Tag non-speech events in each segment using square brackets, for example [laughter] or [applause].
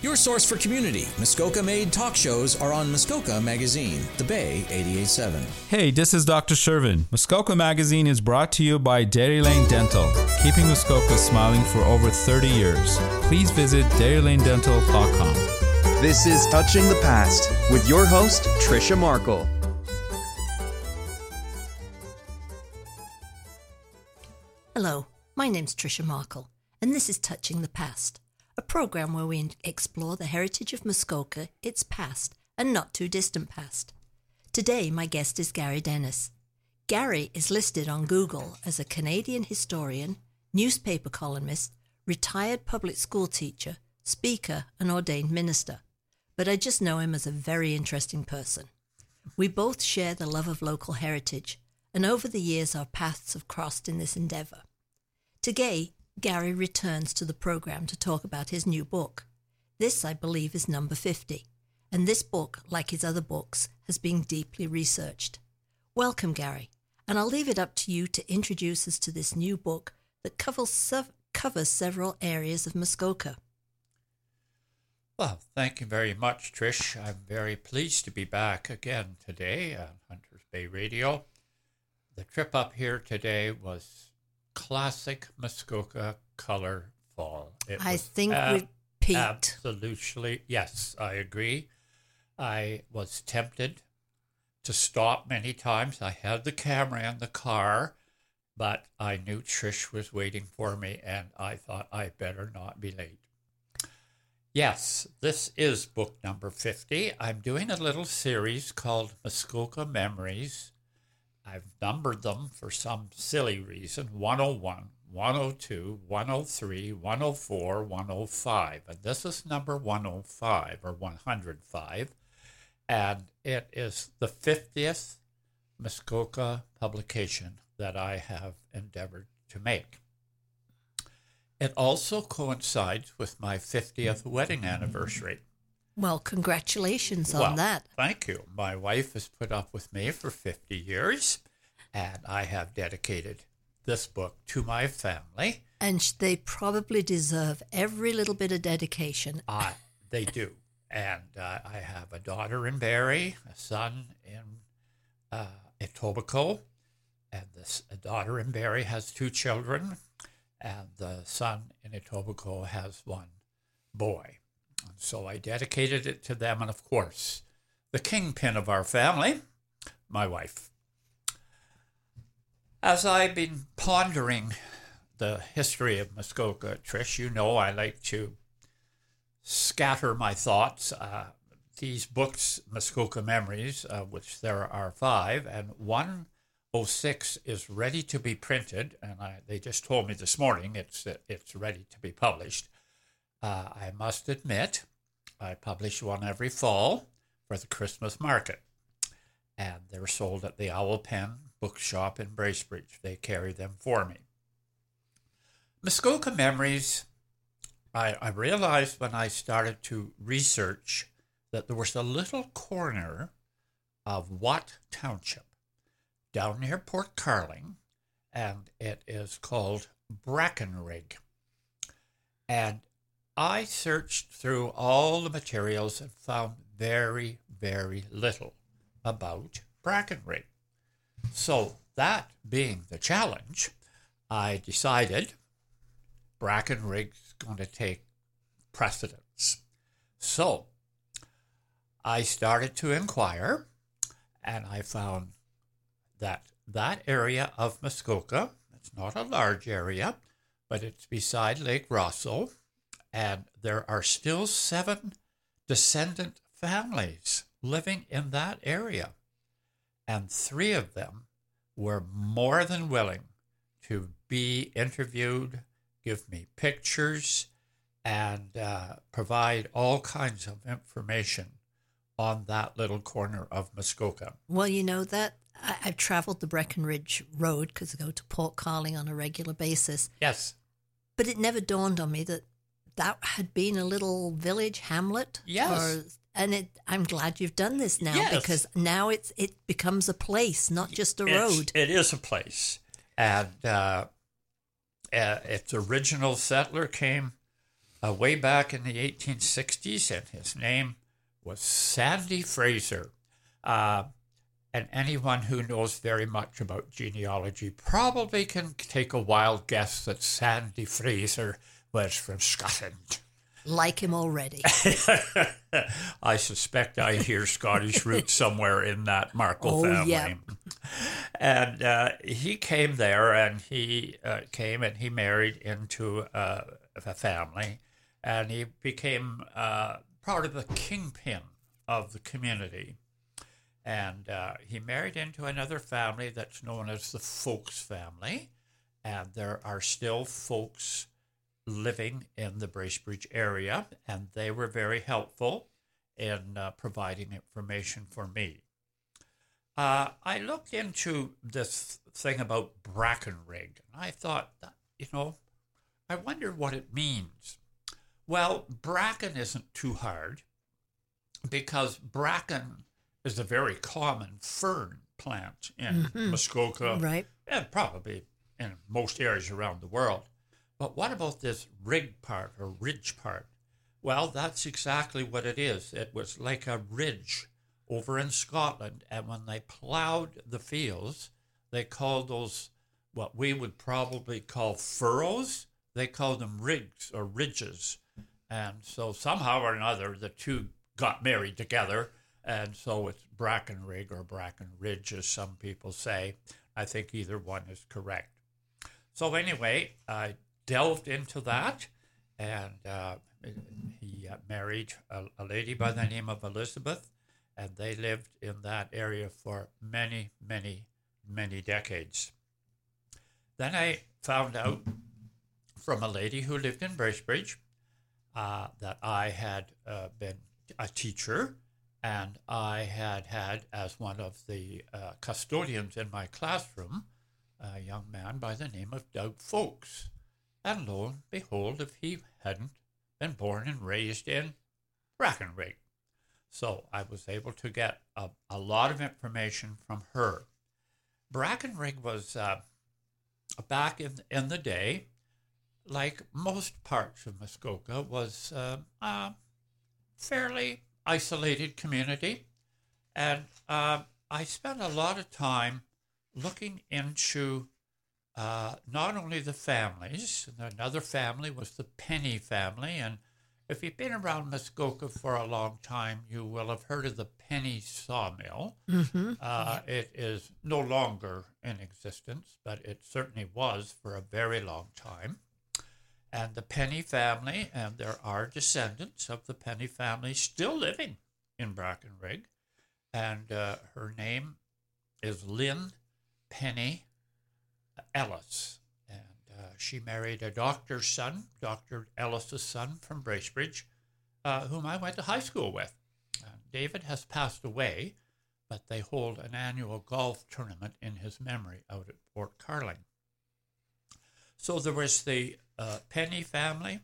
Your source for community, Muskoka made talk shows are on Muskoka Magazine, The Bay 887. Hey, this is Dr. Shervin. Muskoka Magazine is brought to you by Dairy Lane Dental, keeping Muskoka smiling for over 30 years. Please visit dairylanedental.com. This is Touching the Past with your host, Trisha Markle. Hello, my name's Trisha Markle, and this is Touching the Past, a program where we explore the heritage of Muskoka, its past, and not too distant past. Today, my guest is Gary Dennis. Gary is listed on Google as a Canadian historian, newspaper columnist, retired public school teacher, speaker, and ordained minister. But I just know him as a very interesting person. We both share the love of local heritage, and over the years our paths have crossed in this endeavour. Today, Gary returns to the program to talk about his new book. This, I believe, is number 50, and this book, like his other books, has been deeply researched. Welcome, Gary, and I'll leave it up to you to introduce us to this new book that covers, sev- covers several areas of Muskoka. Well, thank you very much, Trish. I'm very pleased to be back again today on Hunters Bay Radio. The trip up here today was classic Muskoka color fall. It I think ab- we peaked. Absolutely, yes, I agree. I was tempted to stop many times. I had the camera in the car, but I knew Trish was waiting for me, and I thought I better not be late. Yes, this is book number 50. I'm doing a little series called Muskoka Memories I've numbered them for some silly reason 101, 102, 103, 104, 105. And this is number 105 or 105. And it is the 50th Muskoka publication that I have endeavored to make. It also coincides with my 50th wedding anniversary. Well, congratulations on well, that. Thank you. My wife has put up with me for 50 years, and I have dedicated this book to my family. And they probably deserve every little bit of dedication. [laughs] Uh, they do. And uh, I have a daughter in Barrie, a son in uh, Etobicoke, and this a daughter in Barrie has two children, and the son in Etobicoke has one boy. So I dedicated it to them, and of course, the kingpin of our family, my wife. As I've been pondering the history of Muskoka, Trish, you know I like to scatter my thoughts. Uh, these books, Muskoka Memories, uh, which there are five, and 106 is ready to be printed, and I, they just told me this morning it's it's ready to be published. Uh, I must admit, I publish one every fall for the Christmas market. And they're sold at the Owl Pen Bookshop in Bracebridge. They carry them for me. Muskoka Memories, I, I realized when I started to research that there was a little corner of Watt Township down near Port Carling, and it is called Brackenrig. And I searched through all the materials and found very, very little about Brackenrig. So, that being the challenge, I decided Brackenrig's going to take precedence. So, I started to inquire and I found that that area of Muskoka, it's not a large area, but it's beside Lake Rosseau, and there are still seven descendant families living in that area. And three of them were more than willing to be interviewed, give me pictures, and uh, provide all kinds of information on that little corner of Muskoka. Well, you know that I, have traveled the Breckenridge Road because I go to Port Carling on a regular basis. Yes. But it never dawned on me that that had been a little village hamlet. Yes. Or, and it, I'm glad you've done this now yes. because now it's it becomes a place, not just a it's, road. It is a place, and uh, uh, its original settler came uh, way back in the 1860s, and his name was Sandy Fraser. Uh, and anyone who knows very much about genealogy probably can take a wild guess that Sandy Fraser was from Scotland. Like him already. [laughs] I suspect I hear Scottish roots somewhere in that Markle Oh, family. yeah. And uh, he came there and he uh, came and he married into uh, a family and he became uh, part of the kingpin of the community. And uh, he married into another family that's known as the Folks family. And there are still folks living in the Bracebridge area, and they were very helpful in uh, providing information for me. Uh, I looked into this thing about Brackenrig, and I thought, you know, I wonder what it means. Well, bracken isn't too hard because bracken is a very common fern plant in Muskoka right. and probably in most areas around the world. But what about this rig part or ridge part? Well, that's exactly what it is. It was like a ridge over in Scotland, and when they plowed the fields, they called those what we would probably call furrows. They called them rigs or ridges. And so somehow or another, the two got married together. And so it's Bracken Rig or Bracken Ridge, as some people say. I think either one is correct. So anyway, I delved into that, and uh, he uh, married a, a lady by the name of Elizabeth, and they lived in that area for many, many, many decades. Then I found out from a lady who lived in Bracebridge uh, that I had uh, been a teacher and I had had as one of the uh, custodians in my classroom a young man by the name of Doug Folks. And lo and behold, if he hadn't been born and raised in Brackenrig. So I was able to get a, a lot of information from her. Brackenrig was uh, back in, in the day, like most parts of Muskoka, was uh, a fairly isolated community. And uh, I spent a lot of time looking into uh, not only the families, another family was the Penny family. And if you've been around Muskoka for a long time, you will have heard of the Penny Sawmill. Mm-hmm. Uh, it is no longer in existence, but it certainly was for a very long time. And the Penny family, and there are descendants of the Penny family still living in Brackenrig. And uh, her name is Lynn Penny Ellis. And uh, she married a doctor's son, Dr. Ellis's son from Bracebridge, uh, whom I went to high school with. Uh, David has passed away, but they hold an annual golf tournament in his memory out at Port Carling. So there was the uh, Penny family,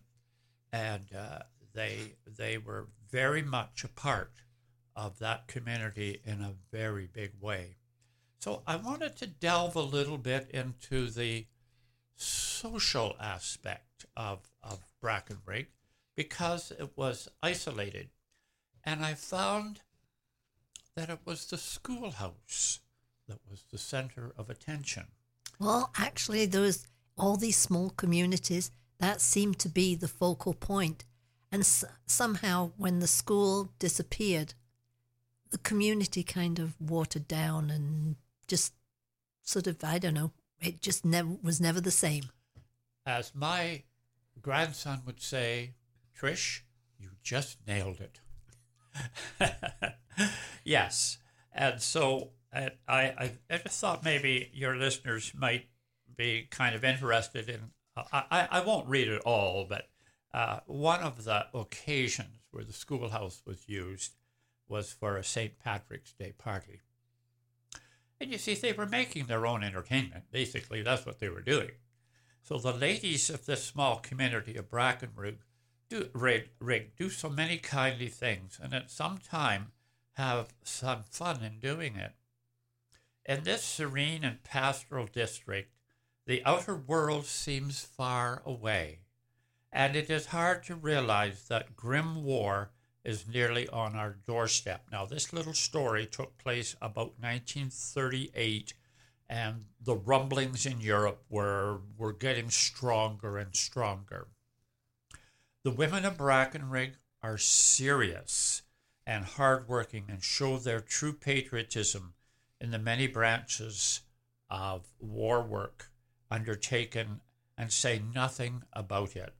and uh, they they were very much a part of that community in a very big way. So I wanted to delve a little bit into the social aspect of, of Brackenrig because it was isolated. And I found that it was the schoolhouse that was the center of attention. Well, actually, there was all these small communities that seemed to be the focal point. And s- somehow, when the school disappeared, the community kind of watered down and just sort of, I don't know, it just never was never the same. As my grandson would say, Trish, you just nailed it. [laughs] yes. And so I, I, I just thought maybe your listeners might be kind of interested in. I, I, I won't read it all, but uh, one of the occasions where the schoolhouse was used was for a St. Patrick's Day party. And you see, they were making their own entertainment. Basically, that's what they were doing. So the ladies of this small community of Brackenrig do, rig, rig, do so many kindly things, and at some time have some fun in doing it. In this serene and pastoral district, the outer world seems far away, And it is hard to realize that grim war is nearly on our doorstep. Now, this little story took place about 1938, and the rumblings in Europe were, were getting stronger and stronger. The women of Brackenrig are serious and hardworking and show their true patriotism in the many branches of war work undertaken and say nothing about it.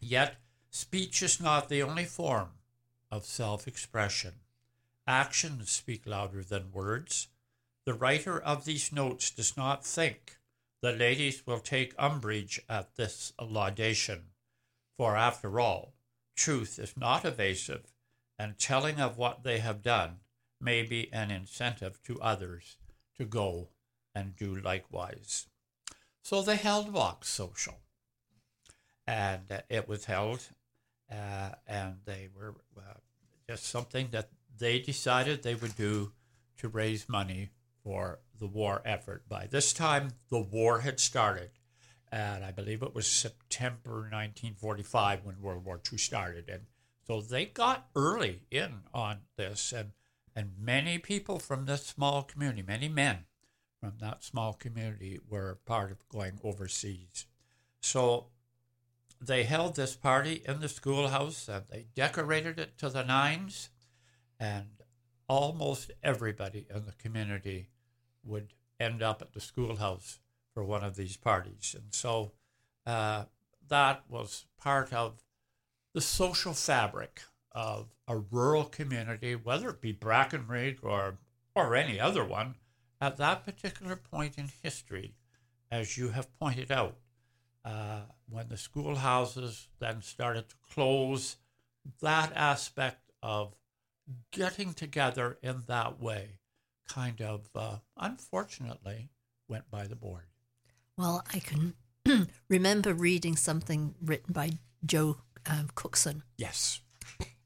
Yet, speech is not the only form of self expression. Actions speak louder than words. The writer of these notes does not think the ladies will take umbrage at this laudation, for after all, truth is not evasive, and telling of what they have done may be an incentive to others to go and do likewise. So they held Vox Social, and it was held, uh, and they were uh, just something that they decided they would do to raise money for the war effort. By this time, the war had started, and I believe it was September 1945 when World War II started, and so they got early in on this, and and many people from this small community, many men from that small community, were part of going overseas. So they held this party in the schoolhouse and they decorated it to the nines, and almost everybody in the community would end up at the schoolhouse for one of these parties. And so uh, that was part of the social fabric of a rural community, whether it be Brackenridge or, or any other one, at that particular point in history, as you have pointed out. Uh, when the schoolhouses then started to close, that aspect of getting together in that way kind of uh, unfortunately went by the board. Well, I can [clears throat] remember reading something written by Joe um, Cookson. Yes.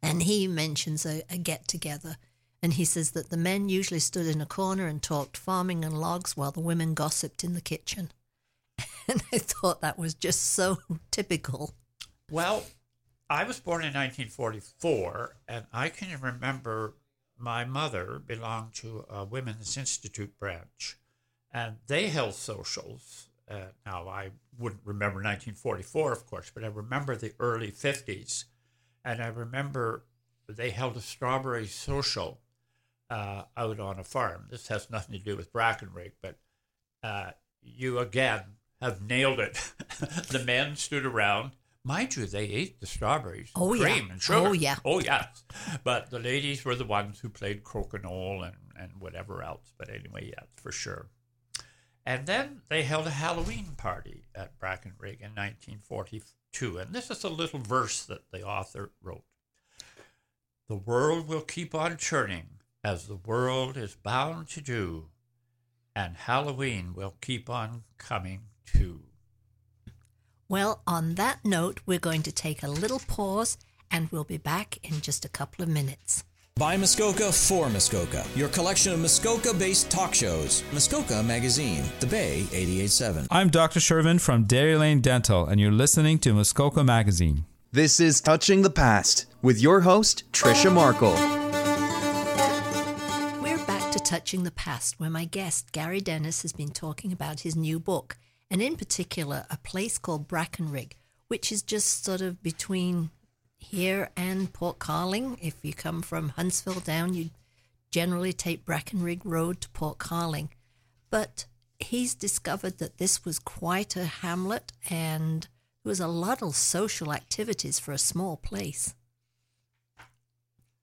And he mentions a, a get together. And he says that the men usually stood in a corner and talked farming and logs while the women gossiped in the kitchen. [laughs] And I thought that was just so typical. Well, I was born in 1944, and I can remember my mother belonged to a Women's Institute branch, and they held socials. Uh, now, I wouldn't remember 1944, of course, but I remember the early 50s. And I remember they held a strawberry social uh, out on a farm. This has nothing to do with Brackenrig, but uh, you again have nailed it. [laughs] the men stood around. Mind you, they ate the strawberries, Oh, cream yeah. and sugar. Oh, yeah. Oh, yes. But the ladies were the ones who played crokinole and, and whatever else. But anyway, yeah, for sure. And then they held a Halloween party at Brackenrig in 1942. And this is a little verse that the author wrote The world will keep on churning as the world is bound to do, and Halloween will keep on coming too. Well, on that note, we're going to take a little pause and we'll be back in just a couple of minutes. By Muskoka for Muskoka, your collection of Muskoka based talk shows. Muskoka Magazine, The Bay 887. I'm Dr. Shervin from Dairy Lane Dental, and you're listening to Muskoka Magazine. This is Touching the Past with your host, Trisha Markle. We're back to Touching the Past, where my guest, Gary Dennis, has been talking about his new book, and in particular, a place called Brackenrig, which is just sort of between here and Port Carling. If you come from Huntsville down, you generally take Brackenrig Road to Port Carling. But he's discovered that this was quite a hamlet and there was a lot of social activities for a small place.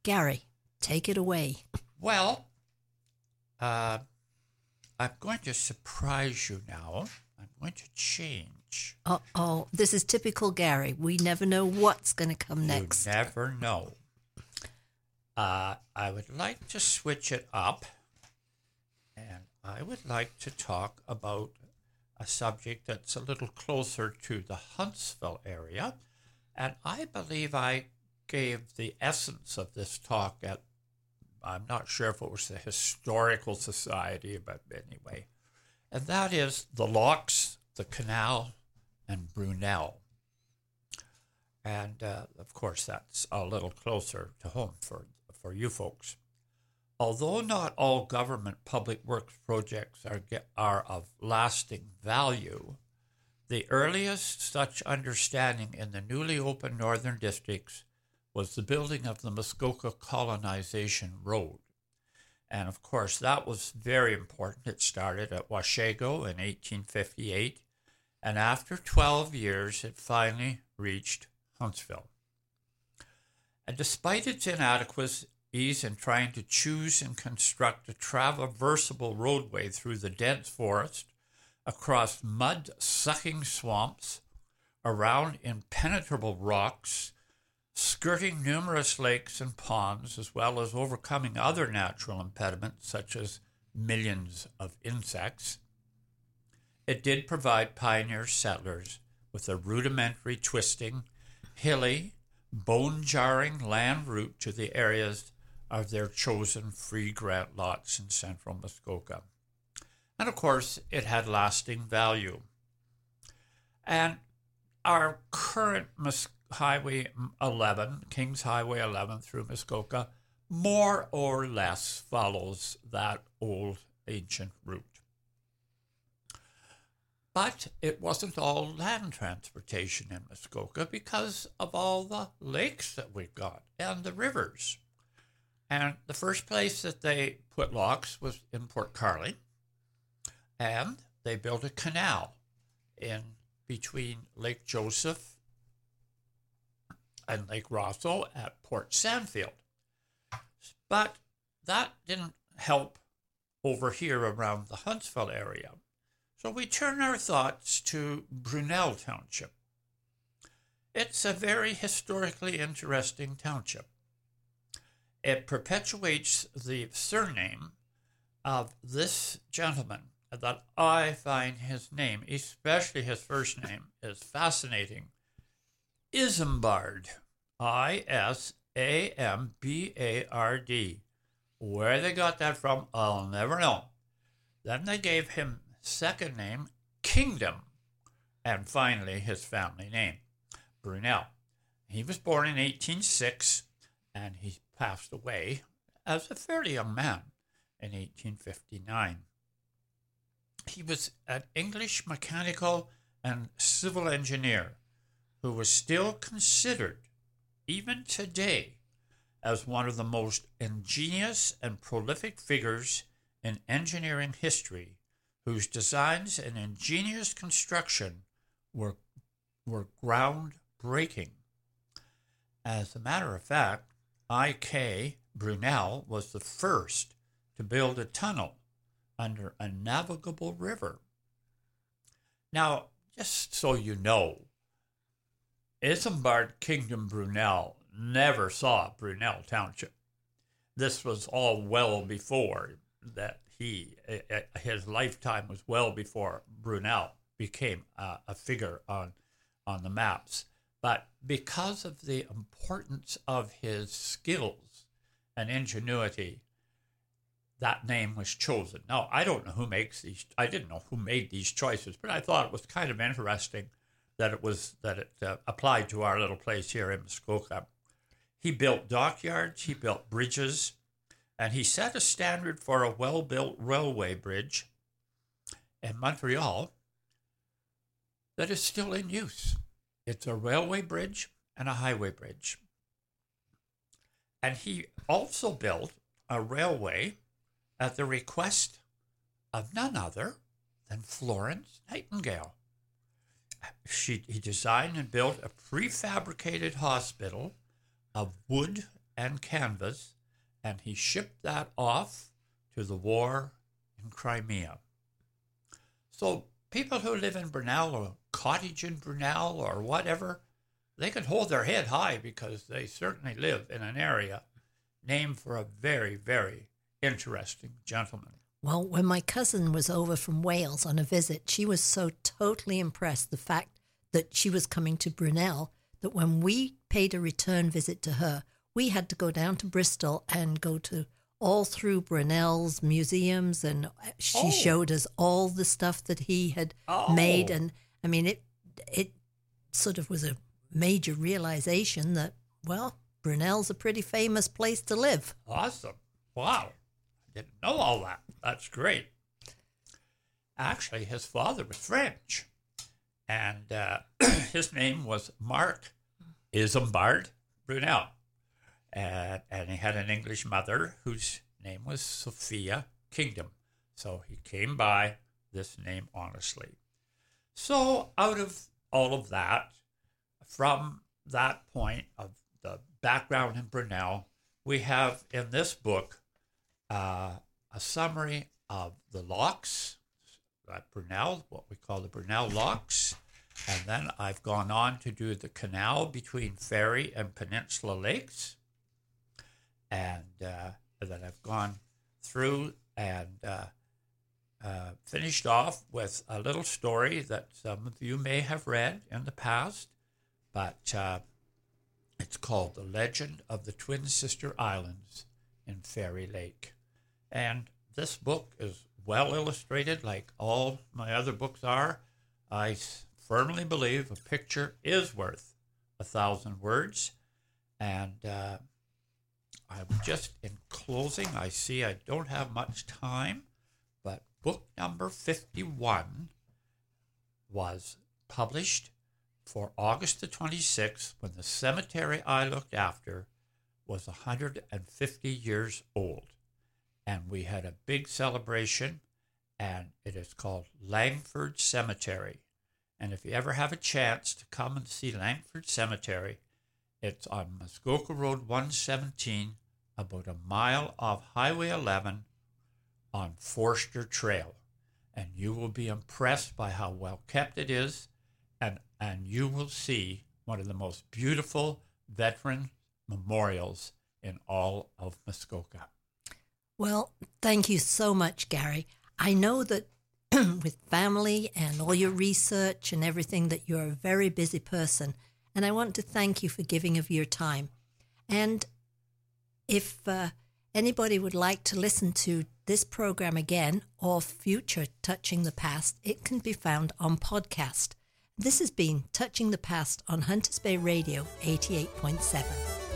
Gary, take it away. Well, uh, I'm going to surprise you now. Going to change. Uh oh, this is typical Gary. We never know what's going to come next. You never know. Uh, I would like to switch it up, and I would like to talk about a subject that's a little closer to the Huntsville area. And I believe I gave the essence of this talk at, I'm not sure if it was the Historical Society, but anyway. And that is the locks, the canal, and Brunel. And uh, of course, that's a little closer to home for, for you folks. Although not all government public works projects are, are of lasting value, the earliest such understanding in the newly opened northern districts was the building of the Muskoka Colonization Road. And of course, that was very important. It started at Washago in 1858, and after 12 years, it finally reached Huntsville. And despite its inadequacies in trying to choose and construct a traversable roadway through the dense forest, across mud sucking swamps, around impenetrable rocks, skirting numerous lakes and ponds, as well as overcoming other natural impediments such as millions of insects. It did provide pioneer settlers with a rudimentary, twisting, hilly, bone jarring land route to the areas of their chosen free grant lots in central Muskoka. And of course, it had lasting value. And our current Muskoka Highway 11, Kings Highway 11 through Muskoka, more or less follows that old ancient route. But it wasn't all land transportation in Muskoka because of all the lakes that we've got and the rivers. And the first place that they put locks was in Port Carling. and they built a canal in between Lake Joseph and Lake Rosseau at Port Sandfield. But that didn't help over here around the Huntsville area. So we turn our thoughts to Brunel Township. It's a very historically interesting township. It perpetuates the surname of this gentleman that I find his name, especially his first name, is fascinating. Isambard. I S A M B A R D. Where they got that from, I'll never know. Then they gave him second name Kingdom, and finally his family name, Brunel. He was born in 1806, and he passed away as a fairly young man in 1859. He was an English mechanical and civil engineer who was still considered, even today, as one of the most ingenious and prolific figures in engineering history, whose designs and ingenious construction were, were groundbreaking. As a matter of fact, I.K. Brunel was the first to build a tunnel under a navigable river. Now, just so you know, Isambard Kingdom Brunel never saw Brunel Township. This was all well before that he, his lifetime was well before Brunel became a, a figure on, on the maps. But because of the importance of his skills and ingenuity, that name was chosen. Now, I don't know who makes these, I didn't know who made these choices, but I thought it was kind of interesting that it was that it uh, applied to our little place here in Muskoka. He built dockyards, he built bridges, and he set a standard for a well-built railway bridge in Montreal that is still in use. It's a railway bridge and a highway bridge. And he also built a railway at the request of none other than Florence Nightingale she, he designed and built a prefabricated hospital of wood and canvas, and he shipped that off to the war in Crimea. So people who live in Brunel or cottage in Brunel or whatever, they can hold their head high because they certainly live in an area named for a very, very interesting gentleman. Well, when my cousin was over from Wales on a visit, she was so totally impressed the fact that she was coming to Brunel that when we paid a return visit to her, we had to go down to Bristol and go to all through Brunel's museums, and she oh. showed us all the stuff that he had oh. made. And I mean, it it sort of was a major realization that, well, Brunel's a pretty famous place to live. Awesome. Wow. I didn't know all that. That's great. Actually, his father was French, and uh, [clears throat] his name was Marc Isambard Brunel. And, and he had an English mother whose name was Sophia Kingdom. So he came by this name honestly. So, out of all of that, from that point of the background in Brunel, we have in this book uh, a summary of the locks at Brunel, what we call the Brunel locks. And then I've gone on to do the canal between Fairy and Peninsula Lakes. And uh, then I've gone through and uh, uh, finished off with a little story that some of you may have read in the past, but uh, it's called The Legend of the Twin Sister Islands in Fairy Lake. And this book is well illustrated, like all my other books are. I firmly believe a picture is worth a thousand words. And uh, I'm just in closing. I see I don't have much time but book number 51 was published for August the 26th when the cemetery I looked after was 150 years old. And we had a big celebration, and it is called Langford Cemetery. And if you ever have a chance to come and see Langford Cemetery, it's on Muskoka Road 117, about a mile off Highway 11 on Forster Trail, and you will be impressed by how well kept it is, and, and you will see one of the most beautiful veteran memorials in all of Muskoka. Well, thank you so much, Gary. I know that [clears throat] with family and all your research and everything that you're a very busy person, and I want to thank you for giving of your time. And if uh, anybody would like to listen to this program again or future Touching the Past, it can be found on podcast. This has been Touching the Past on Hunters Bay Radio 88.7.